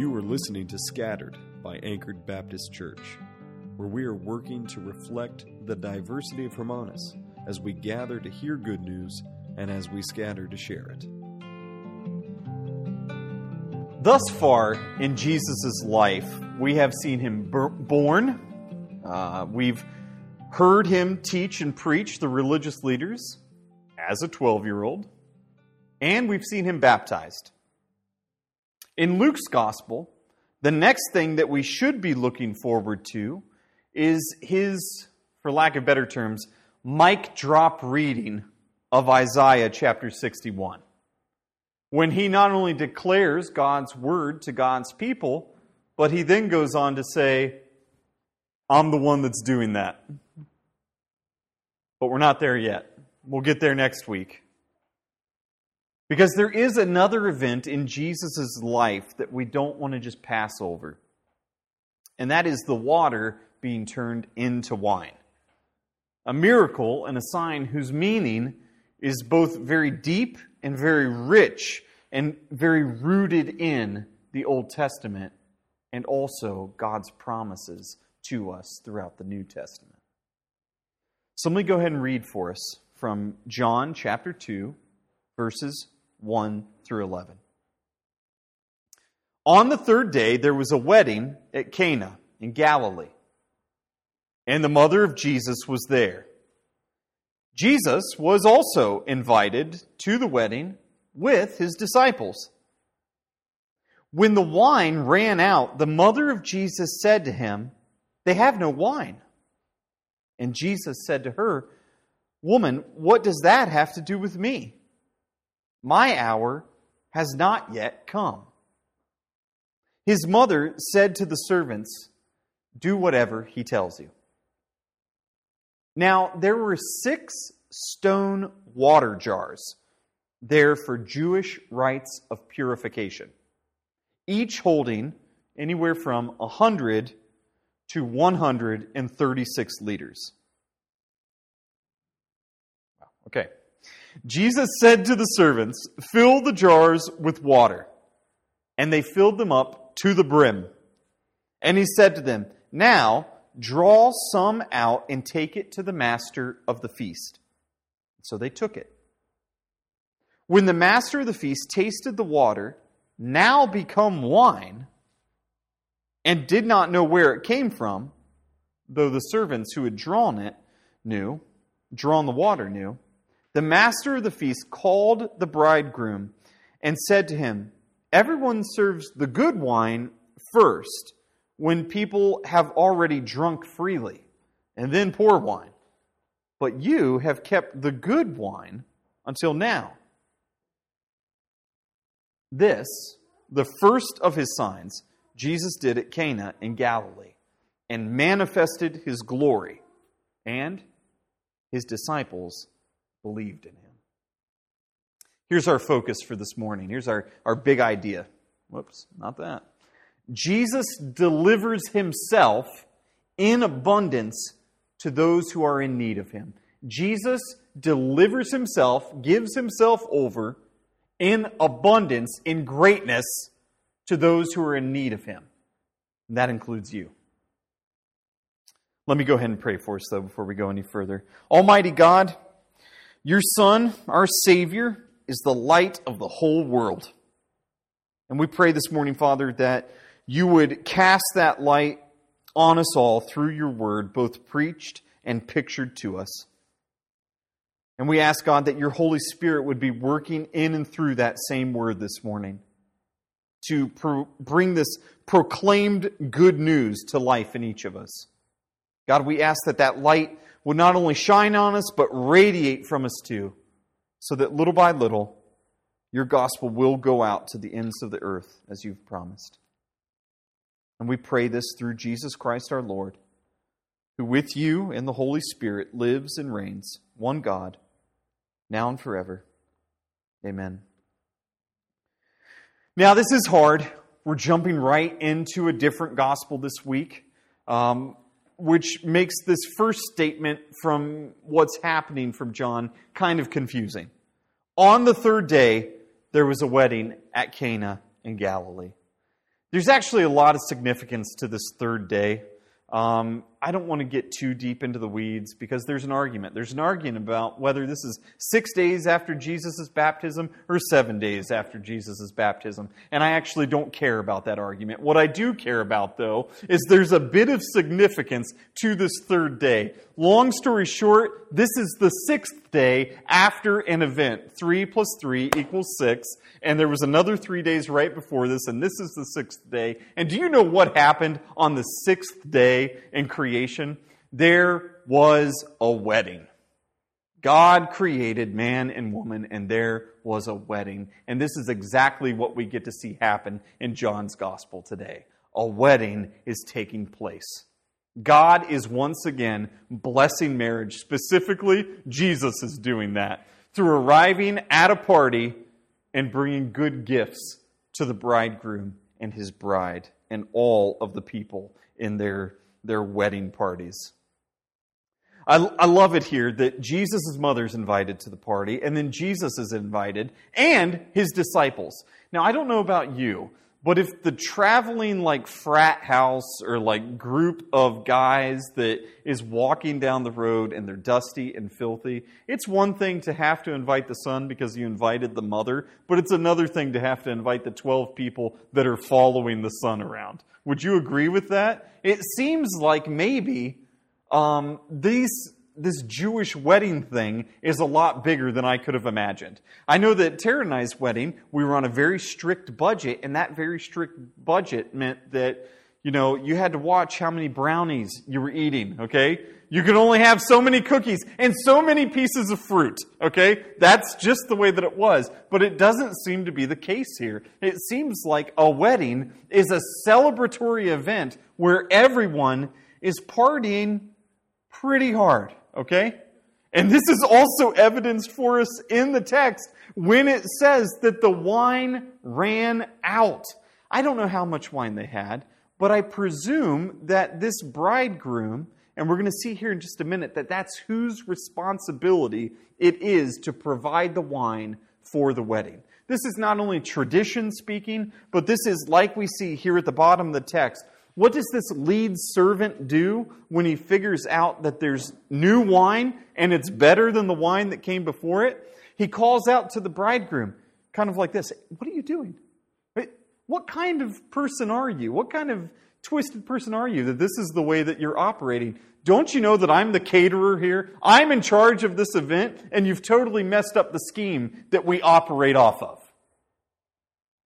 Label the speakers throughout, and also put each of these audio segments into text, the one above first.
Speaker 1: You are listening to Scattered by Anchored Baptist Church, where we are working to reflect the diversity of Hermanus as we gather to hear good news and as we scatter to share it.
Speaker 2: Thus far in Jesus' life, we have seen him born. Uh, we've heard him teach and preach the religious leaders as a 12 year old. And we've seen him baptized. In Luke's gospel, the next thing that we should be looking forward to is his, for lack of better terms, mic drop reading of Isaiah chapter 61. When he not only declares God's word to God's people, but he then goes on to say, I'm the one that's doing that. But we're not there yet. We'll get there next week. Because there is another event in Jesus' life that we don't want to just pass over. And that is the water being turned into wine. A miracle and a sign whose meaning is both very deep and very rich and very rooted in the Old Testament and also God's promises to us throughout the New Testament. So let me go ahead and read for us from John chapter 2, verses 1 through 11. On the third day, there was a wedding at Cana in Galilee, and the mother of Jesus was there. Jesus was also invited to the wedding with his disciples. When the wine ran out, the mother of Jesus said to him, They have no wine. And Jesus said to her, Woman, what does that have to do with me? My hour has not yet come. His mother said to the servants, Do whatever he tells you. Now, there were six stone water jars there for Jewish rites of purification, each holding anywhere from 100 to 136 liters. Okay. Jesus said to the servants, Fill the jars with water. And they filled them up to the brim. And he said to them, Now draw some out and take it to the master of the feast. So they took it. When the master of the feast tasted the water, now become wine, and did not know where it came from, though the servants who had drawn it knew, drawn the water knew, the master of the feast called the bridegroom and said to him, Everyone serves the good wine first when people have already drunk freely, and then poor wine. But you have kept the good wine until now. This, the first of his signs, Jesus did at Cana in Galilee and manifested his glory, and his disciples believed in him. Here's our focus for this morning. Here's our, our big idea. Whoops, not that. Jesus delivers himself in abundance to those who are in need of him. Jesus delivers himself, gives himself over in abundance, in greatness to those who are in need of him. And that includes you. Let me go ahead and pray for us, though, before we go any further. Almighty God, your Son, our Savior, is the light of the whole world. And we pray this morning, Father, that you would cast that light on us all through your word, both preached and pictured to us. And we ask, God, that your Holy Spirit would be working in and through that same word this morning to pro- bring this proclaimed good news to life in each of us. God, we ask that that light would not only shine on us, but radiate from us too, so that little by little, your gospel will go out to the ends of the earth as you've promised. And we pray this through Jesus Christ our Lord, who with you and the Holy Spirit lives and reigns, one God, now and forever. Amen. Now, this is hard. We're jumping right into a different gospel this week. Um, which makes this first statement from what's happening from John kind of confusing. On the third day, there was a wedding at Cana in Galilee. There's actually a lot of significance to this third day. Um, I don't want to get too deep into the weeds because there's an argument. There's an argument about whether this is six days after Jesus' baptism or seven days after Jesus' baptism. And I actually don't care about that argument. What I do care about, though, is there's a bit of significance to this third day. Long story short, this is the sixth day after an event. Three plus three equals six. And there was another three days right before this, and this is the sixth day. And do you know what happened on the sixth day in creation? There was a wedding. God created man and woman, and there was a wedding. And this is exactly what we get to see happen in John's gospel today. A wedding is taking place. God is once again blessing marriage. Specifically, Jesus is doing that through arriving at a party and bringing good gifts to the bridegroom and his bride and all of the people in their, their wedding parties. I, I love it here that Jesus' mother is invited to the party, and then Jesus is invited, and his disciples. Now, I don't know about you, but if the traveling like frat house or like group of guys that is walking down the road and they're dusty and filthy, it's one thing to have to invite the son because you invited the mother, but it's another thing to have to invite the 12 people that are following the son around. Would you agree with that? It seems like maybe um, these this Jewish wedding thing is a lot bigger than I could have imagined. I know that Tara and I's wedding, we were on a very strict budget, and that very strict budget meant that, you know, you had to watch how many brownies you were eating, okay? You could only have so many cookies and so many pieces of fruit, okay? That's just the way that it was. But it doesn't seem to be the case here. It seems like a wedding is a celebratory event where everyone is partying pretty hard okay? And this is also evidenced for us in the text when it says that the wine ran out. I don't know how much wine they had, but I presume that this bridegroom, and we're going to see here in just a minute that that's whose responsibility it is to provide the wine for the wedding. This is not only tradition speaking, but this is like we see here at the bottom of the text what does this lead servant do when he figures out that there's new wine and it's better than the wine that came before it? He calls out to the bridegroom, kind of like this What are you doing? What kind of person are you? What kind of twisted person are you that this is the way that you're operating? Don't you know that I'm the caterer here? I'm in charge of this event, and you've totally messed up the scheme that we operate off of.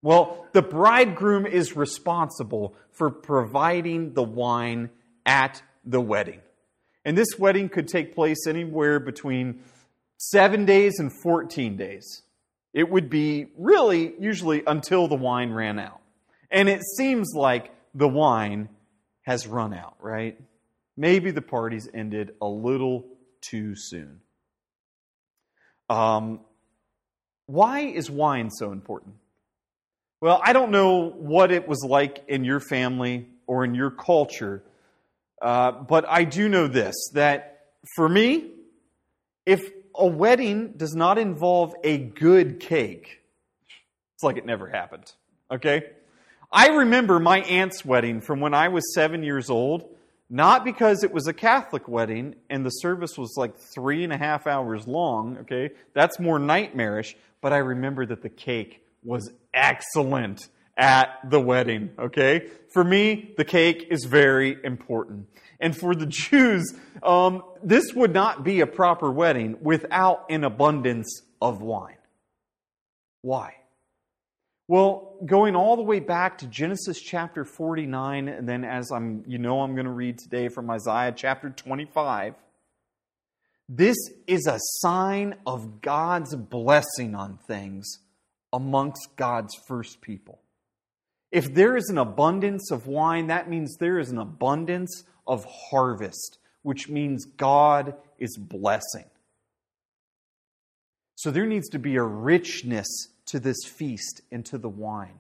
Speaker 2: Well, the bridegroom is responsible for providing the wine at the wedding. And this wedding could take place anywhere between seven days and 14 days. It would be really usually until the wine ran out. And it seems like the wine has run out, right? Maybe the party's ended a little too soon. Um, why is wine so important? Well, I don't know what it was like in your family or in your culture, uh, but I do know this that for me, if a wedding does not involve a good cake, it's like it never happened. Okay? I remember my aunt's wedding from when I was seven years old, not because it was a Catholic wedding and the service was like three and a half hours long. Okay? That's more nightmarish, but I remember that the cake was excellent at the wedding, okay? For me, the cake is very important. And for the Jews, um, this would not be a proper wedding without an abundance of wine. Why? Well, going all the way back to Genesis chapter 49, and then as I'm, you know, I'm going to read today from Isaiah chapter 25. This is a sign of God's blessing on things amongst God's first people. If there is an abundance of wine, that means there is an abundance of harvest, which means God is blessing. So there needs to be a richness to this feast and to the wine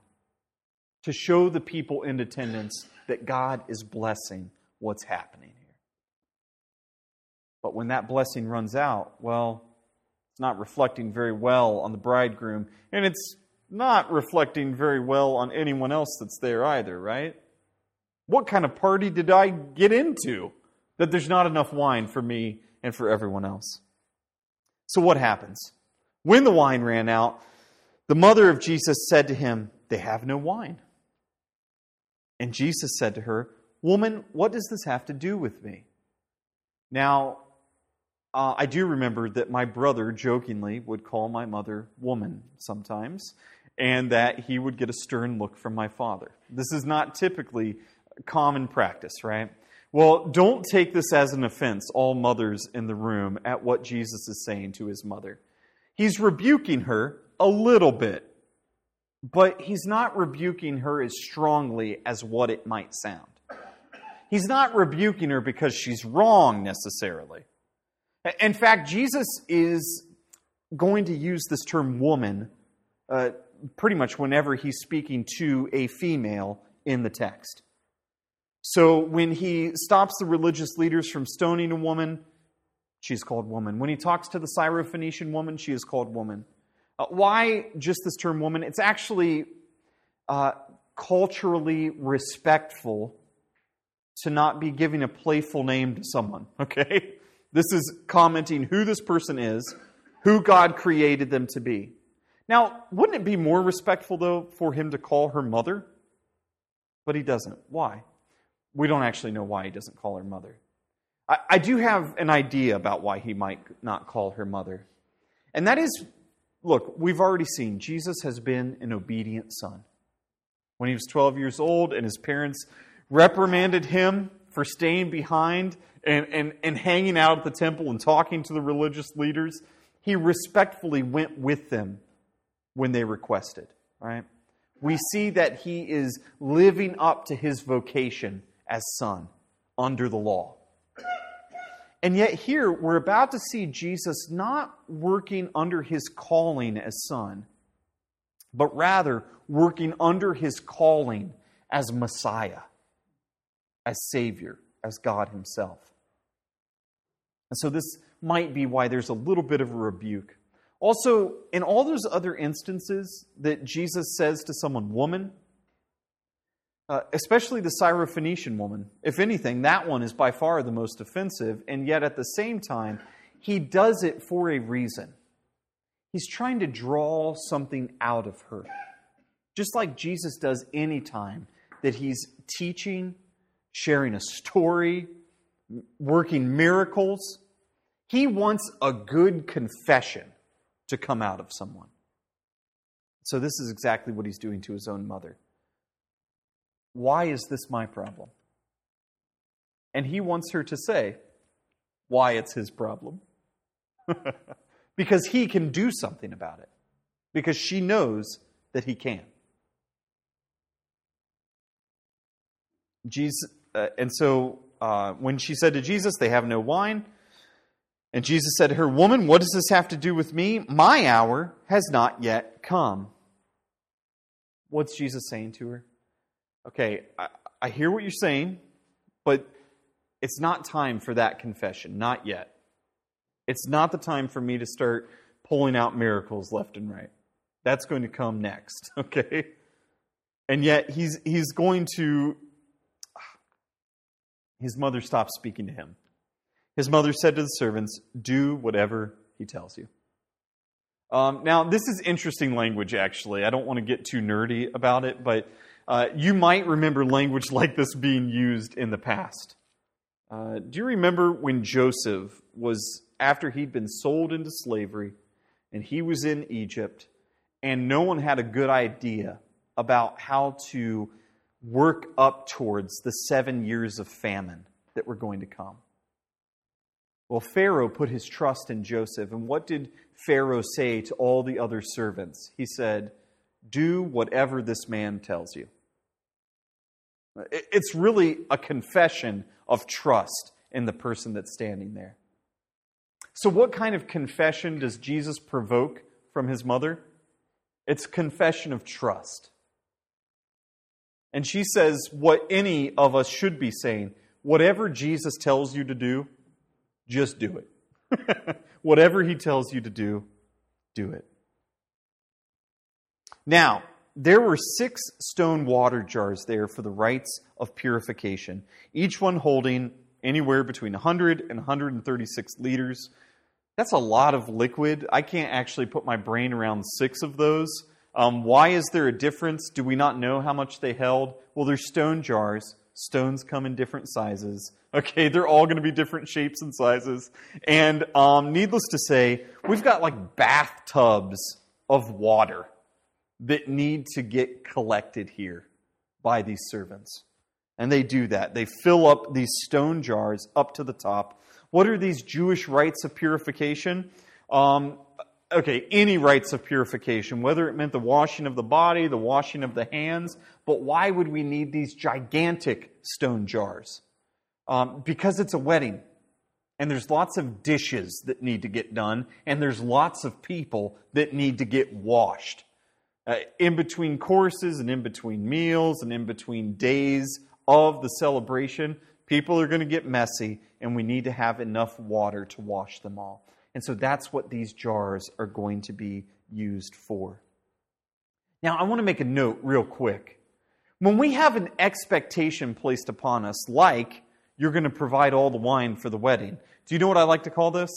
Speaker 2: to show the people in attendance that God is blessing what's happening here. But when that blessing runs out, well, not reflecting very well on the bridegroom, and it's not reflecting very well on anyone else that's there either, right? What kind of party did I get into that there's not enough wine for me and for everyone else? So, what happens? When the wine ran out, the mother of Jesus said to him, They have no wine. And Jesus said to her, Woman, what does this have to do with me? Now, uh, I do remember that my brother jokingly would call my mother woman sometimes, and that he would get a stern look from my father. This is not typically common practice, right? Well, don't take this as an offense, all mothers in the room, at what Jesus is saying to his mother. He's rebuking her a little bit, but he's not rebuking her as strongly as what it might sound. He's not rebuking her because she's wrong necessarily. In fact, Jesus is going to use this term woman uh, pretty much whenever he's speaking to a female in the text. So when he stops the religious leaders from stoning a woman, she's called woman. When he talks to the Syrophoenician woman, she is called woman. Uh, why just this term woman? It's actually uh, culturally respectful to not be giving a playful name to someone, okay? This is commenting who this person is, who God created them to be. Now, wouldn't it be more respectful, though, for him to call her mother? But he doesn't. Why? We don't actually know why he doesn't call her mother. I, I do have an idea about why he might not call her mother. And that is look, we've already seen Jesus has been an obedient son. When he was 12 years old and his parents reprimanded him for staying behind and, and, and hanging out at the temple and talking to the religious leaders, he respectfully went with them when they requested, right? We see that he is living up to his vocation as son under the law. And yet, here we're about to see Jesus not working under his calling as son, but rather working under his calling as Messiah, as Savior, as God Himself. And so, this might be why there's a little bit of a rebuke. Also, in all those other instances that Jesus says to someone, woman, uh, especially the Syrophoenician woman. If anything, that one is by far the most offensive, and yet at the same time, he does it for a reason. He's trying to draw something out of her. Just like Jesus does anytime that he's teaching, sharing a story, working miracles. He wants a good confession to come out of someone. So, this is exactly what he's doing to his own mother. Why is this my problem? And he wants her to say why it's his problem. because he can do something about it. Because she knows that he can. Jesus, uh, and so uh, when she said to Jesus, They have no wine, and Jesus said to her, Woman, what does this have to do with me? My hour has not yet come. What's Jesus saying to her? okay, I, I hear what you're saying, but it's not time for that confession, not yet. It's not the time for me to start pulling out miracles left and right. That's going to come next, okay? And yet he's he's going to his mother stopped speaking to him. His mother said to the servants, "Do whatever he tells you." Um, now, this is interesting language, actually. I don't want to get too nerdy about it, but uh, you might remember language like this being used in the past. Uh, do you remember when Joseph was, after he'd been sold into slavery and he was in Egypt, and no one had a good idea about how to work up towards the seven years of famine that were going to come? Well, Pharaoh put his trust in Joseph. And what did Pharaoh say to all the other servants? He said, Do whatever this man tells you. It's really a confession of trust in the person that's standing there. So, what kind of confession does Jesus provoke from his mother? It's confession of trust. And she says what any of us should be saying whatever Jesus tells you to do, just do it. whatever he tells you to do, do it. Now, there were six stone water jars there for the rites of purification, each one holding anywhere between 100 and 136 liters. That's a lot of liquid. I can't actually put my brain around six of those. Um, why is there a difference? Do we not know how much they held? Well, they're stone jars. Stones come in different sizes. Okay, they're all going to be different shapes and sizes. And um, needless to say, we've got like bathtubs of water that need to get collected here by these servants. And they do that. They fill up these stone jars up to the top. What are these Jewish rites of purification? Um, okay, any rites of purification, whether it meant the washing of the body, the washing of the hands, but why would we need these gigantic stone jars? Um, because it's a wedding. And there's lots of dishes that need to get done, and there's lots of people that need to get washed. Uh, in between courses and in between meals and in between days of the celebration, people are going to get messy, and we need to have enough water to wash them all. And so that's what these jars are going to be used for. Now, I want to make a note real quick. When we have an expectation placed upon us, like you're going to provide all the wine for the wedding, do you know what I like to call this?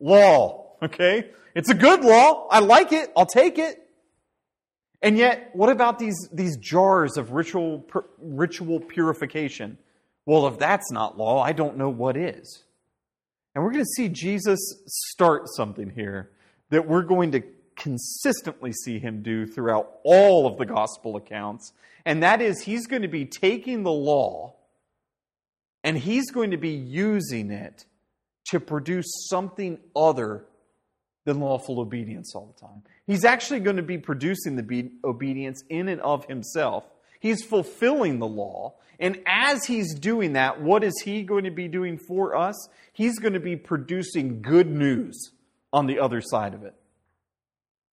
Speaker 2: Law. Okay? It's a good law. I like it. I'll take it. And yet, what about these, these jars of ritual, ritual purification? Well, if that's not law, I don't know what is. And we're going to see Jesus start something here that we're going to consistently see him do throughout all of the gospel accounts. And that is, he's going to be taking the law and he's going to be using it to produce something other than lawful obedience all the time. He's actually going to be producing the obedience in and of himself. He's fulfilling the law. And as he's doing that, what is he going to be doing for us? He's going to be producing good news on the other side of it.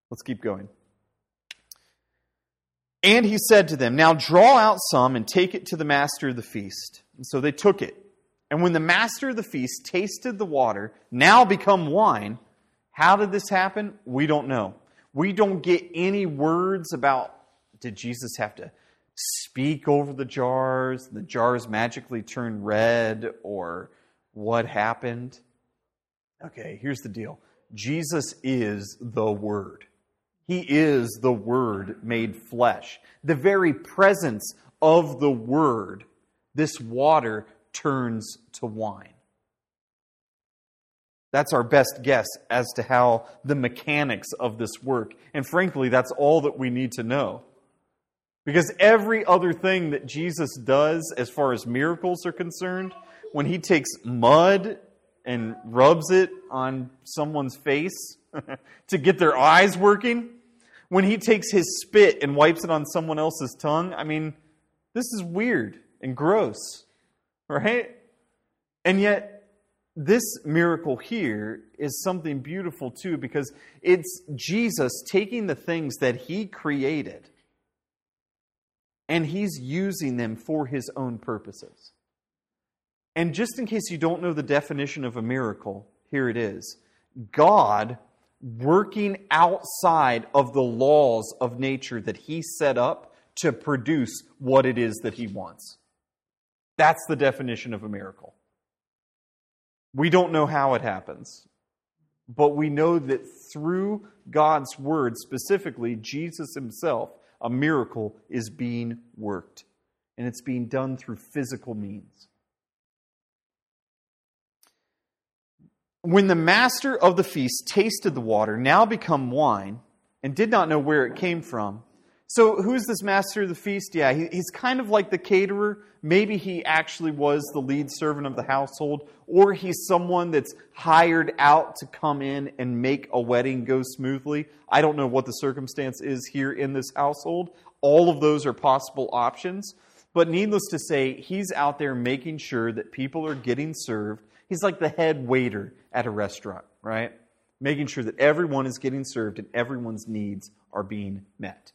Speaker 2: Let's keep going. And he said to them, Now draw out some and take it to the master of the feast. And so they took it. And when the master of the feast tasted the water, now become wine, how did this happen? We don't know. We don't get any words about did Jesus have to speak over the jars, the jars magically turn red, or what happened? Okay, here's the deal Jesus is the Word. He is the Word made flesh. The very presence of the Word, this water turns to wine. That's our best guess as to how the mechanics of this work. And frankly, that's all that we need to know. Because every other thing that Jesus does, as far as miracles are concerned, when he takes mud and rubs it on someone's face to get their eyes working, when he takes his spit and wipes it on someone else's tongue, I mean, this is weird and gross, right? And yet, this miracle here is something beautiful too because it's Jesus taking the things that he created and he's using them for his own purposes. And just in case you don't know the definition of a miracle, here it is God working outside of the laws of nature that he set up to produce what it is that he wants. That's the definition of a miracle. We don't know how it happens, but we know that through God's word, specifically Jesus himself, a miracle is being worked. And it's being done through physical means. When the master of the feast tasted the water, now become wine, and did not know where it came from, so, who's this master of the feast? Yeah, he, he's kind of like the caterer. Maybe he actually was the lead servant of the household, or he's someone that's hired out to come in and make a wedding go smoothly. I don't know what the circumstance is here in this household. All of those are possible options. But needless to say, he's out there making sure that people are getting served. He's like the head waiter at a restaurant, right? Making sure that everyone is getting served and everyone's needs are being met.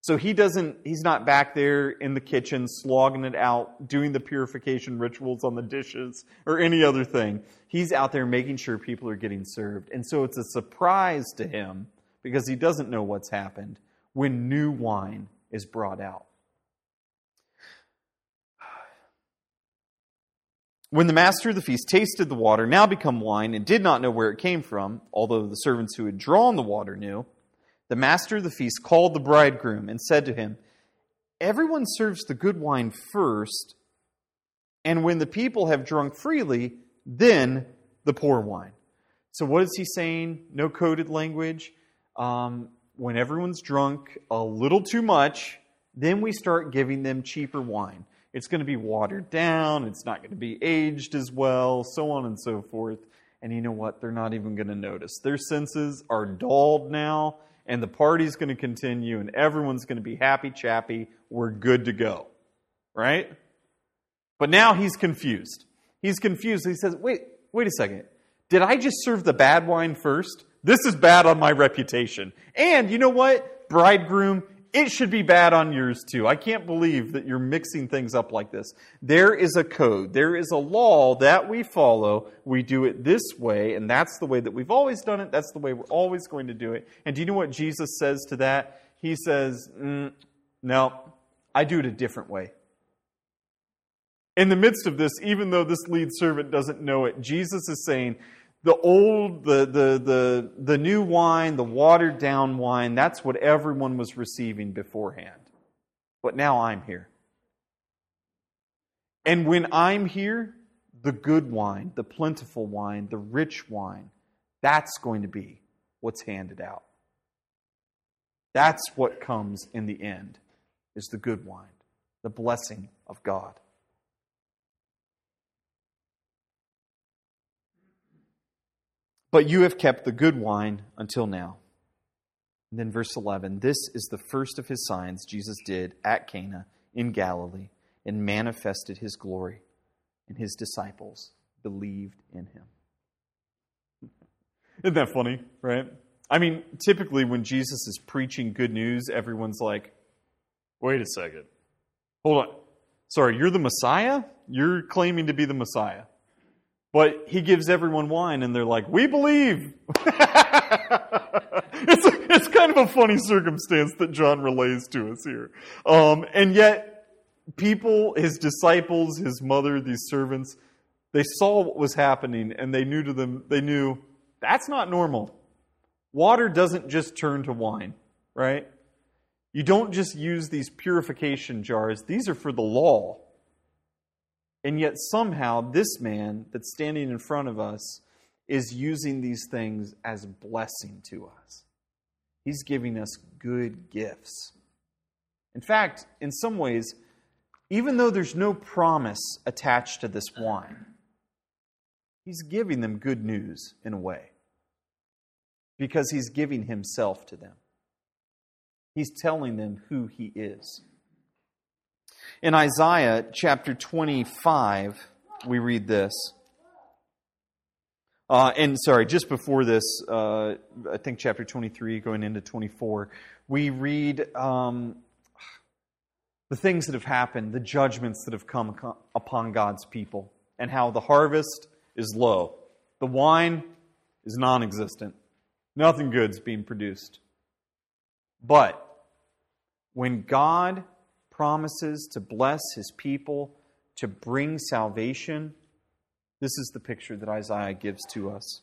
Speaker 2: So he doesn't, he's not back there in the kitchen slogging it out, doing the purification rituals on the dishes or any other thing. He's out there making sure people are getting served. And so it's a surprise to him because he doesn't know what's happened when new wine is brought out. When the master of the feast tasted the water, now become wine, and did not know where it came from, although the servants who had drawn the water knew, the master of the feast called the bridegroom and said to him, Everyone serves the good wine first, and when the people have drunk freely, then the poor wine. So, what is he saying? No coded language. Um, when everyone's drunk a little too much, then we start giving them cheaper wine. It's going to be watered down, it's not going to be aged as well, so on and so forth. And you know what? They're not even going to notice. Their senses are dulled now, and the party's going to continue, and everyone's going to be happy chappy. We're good to go. Right? But now he's confused. He's confused. He says, wait, wait a second. Did I just serve the bad wine first? This is bad on my reputation. And you know what? Bridegroom, it should be bad on yours too. I can't believe that you're mixing things up like this. There is a code, there is a law that we follow. We do it this way, and that's the way that we've always done it. That's the way we're always going to do it. And do you know what Jesus says to that? He says, mm, No, I do it a different way. In the midst of this, even though this lead servant doesn't know it, Jesus is saying, the old, the, the, the, the new wine, the watered down wine, that's what everyone was receiving beforehand. But now I'm here. And when I'm here, the good wine, the plentiful wine, the rich wine, that's going to be what's handed out. That's what comes in the end, is the good wine, the blessing of God. But you have kept the good wine until now. And then verse 11 this is the first of his signs Jesus did at Cana in Galilee and manifested his glory, and his disciples believed in him. Isn't that funny, right? I mean, typically when Jesus is preaching good news, everyone's like, wait a second. Hold on. Sorry, you're the Messiah? You're claiming to be the Messiah. But he gives everyone wine, and they're like, We believe. it's, a, it's kind of a funny circumstance that John relays to us here. Um, and yet, people, his disciples, his mother, these servants, they saw what was happening, and they knew to them, they knew that's not normal. Water doesn't just turn to wine, right? You don't just use these purification jars, these are for the law. And yet, somehow, this man that's standing in front of us is using these things as blessing to us. He's giving us good gifts. In fact, in some ways, even though there's no promise attached to this wine, he's giving them good news in a way because he's giving himself to them. He's telling them who he is. In Isaiah chapter 25, we read this. Uh, and sorry, just before this, uh, I think chapter 23, going into 24, we read um, the things that have happened, the judgments that have come upon God's people, and how the harvest is low. The wine is non existent. Nothing good's being produced. But when God promises to bless his people, to bring salvation. This is the picture that Isaiah gives to us.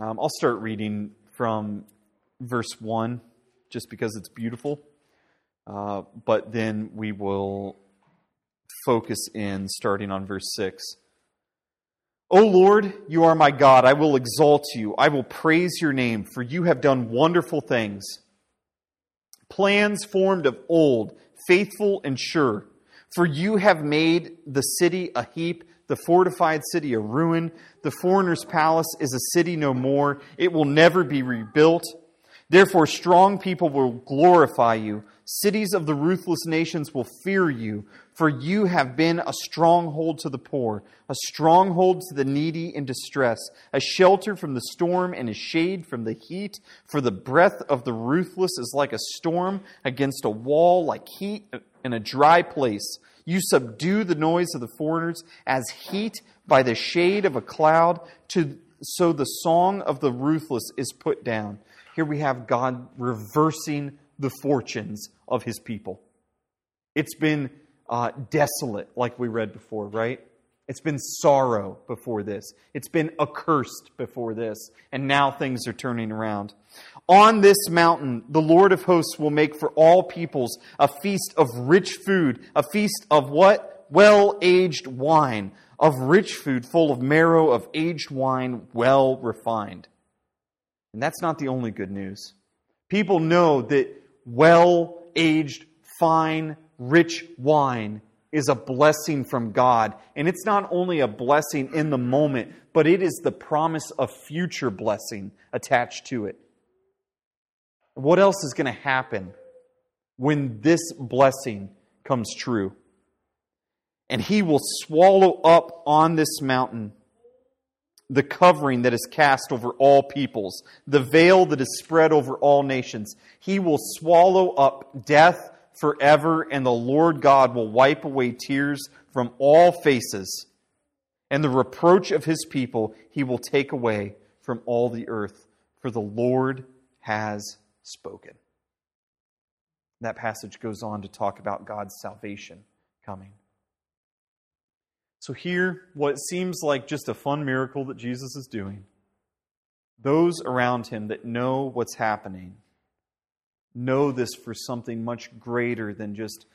Speaker 2: Um, I'll start reading from verse 1 just because it's beautiful. Uh, but then we will focus in starting on verse 6. O Lord, you are my God. I will exalt you. I will praise your name, for you have done wonderful things. Plans formed of old, faithful and sure. For you have made the city a heap, the fortified city a ruin. The foreigner's palace is a city no more. It will never be rebuilt. Therefore, strong people will glorify you. Cities of the ruthless nations will fear you, for you have been a stronghold to the poor, a stronghold to the needy in distress, a shelter from the storm and a shade from the heat. For the breath of the ruthless is like a storm against a wall, like heat in a dry place. You subdue the noise of the foreigners as heat by the shade of a cloud. To so the song of the ruthless is put down. Here we have God reversing the fortunes of his people. It's been uh, desolate, like we read before, right? It's been sorrow before this. It's been accursed before this. And now things are turning around. On this mountain, the Lord of hosts will make for all peoples a feast of rich food, a feast of what? Well aged wine, of rich food full of marrow, of aged wine, well refined. And that's not the only good news. People know that well aged, fine, rich wine is a blessing from God. And it's not only a blessing in the moment, but it is the promise of future blessing attached to it. What else is going to happen when this blessing comes true? And he will swallow up on this mountain the covering that is cast over all peoples, the veil that is spread over all nations. He will swallow up death forever, and the Lord God will wipe away tears from all faces, and the reproach of his people he will take away from all the earth, for the Lord has spoken. That passage goes on to talk about God's salvation coming. So, here, what seems like just a fun miracle that Jesus is doing, those around him that know what's happening know this for something much greater than just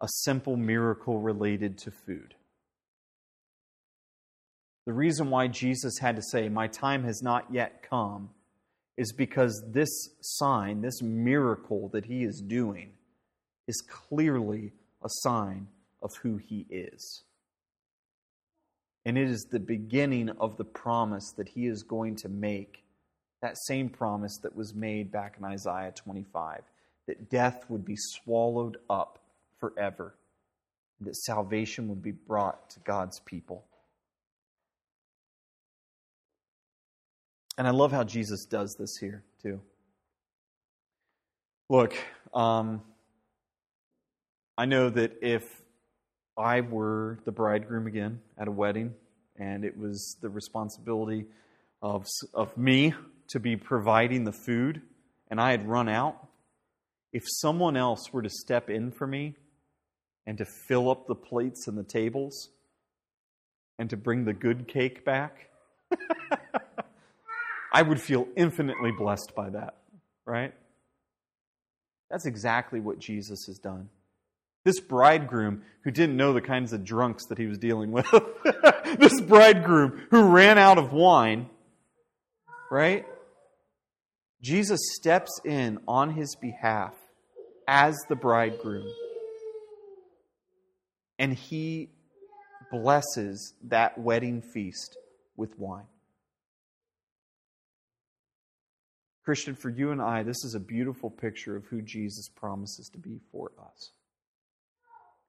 Speaker 2: a simple miracle related to food. The reason why Jesus had to say, My time has not yet come, is because this sign, this miracle that he is doing, is clearly a sign of who he is. And it is the beginning of the promise that he is going to make that same promise that was made back in Isaiah 25 that death would be swallowed up forever, that salvation would be brought to God's people. And I love how Jesus does this here, too. Look, um, I know that if I were the bridegroom again at a wedding, and it was the responsibility of, of me to be providing the food, and I had run out, if someone else were to step in for me and to fill up the plates and the tables and to bring the good cake back, I would feel infinitely blessed by that, right? That's exactly what Jesus has done. This bridegroom who didn't know the kinds of drunks that he was dealing with, this bridegroom who ran out of wine, right? Jesus steps in on his behalf as the bridegroom, and he blesses that wedding feast with wine. Christian, for you and I, this is a beautiful picture of who Jesus promises to be for us.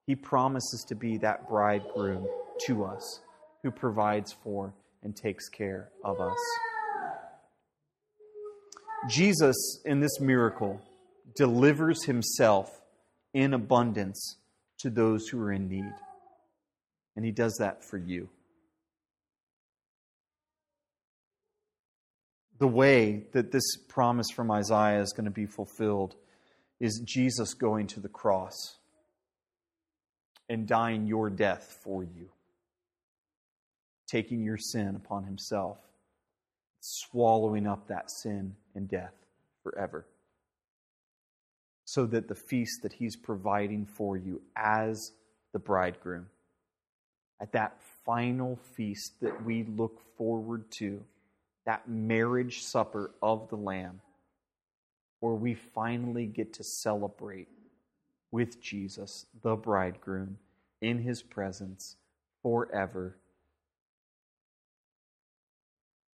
Speaker 2: He promises to be that bridegroom to us who provides for and takes care of us. Jesus, in this miracle, delivers himself in abundance to those who are in need. And he does that for you. The way that this promise from Isaiah is going to be fulfilled is Jesus going to the cross and dying your death for you, taking your sin upon himself, swallowing up that sin and death forever. So that the feast that he's providing for you as the bridegroom, at that final feast that we look forward to, that marriage supper of the Lamb, where we finally get to celebrate with Jesus, the bridegroom, in his presence forever.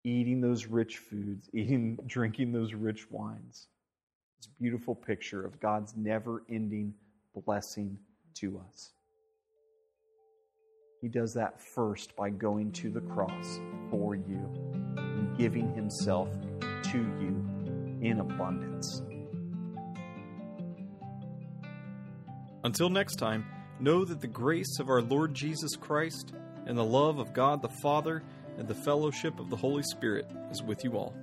Speaker 2: Eating those rich foods, eating, drinking those rich wines. This beautiful picture of God's never ending blessing to us. He does that first by going to the cross for you and giving Himself to you in abundance.
Speaker 1: Until next time, know that the grace of our Lord Jesus Christ and the love of God the Father and the fellowship of the Holy Spirit is with you all.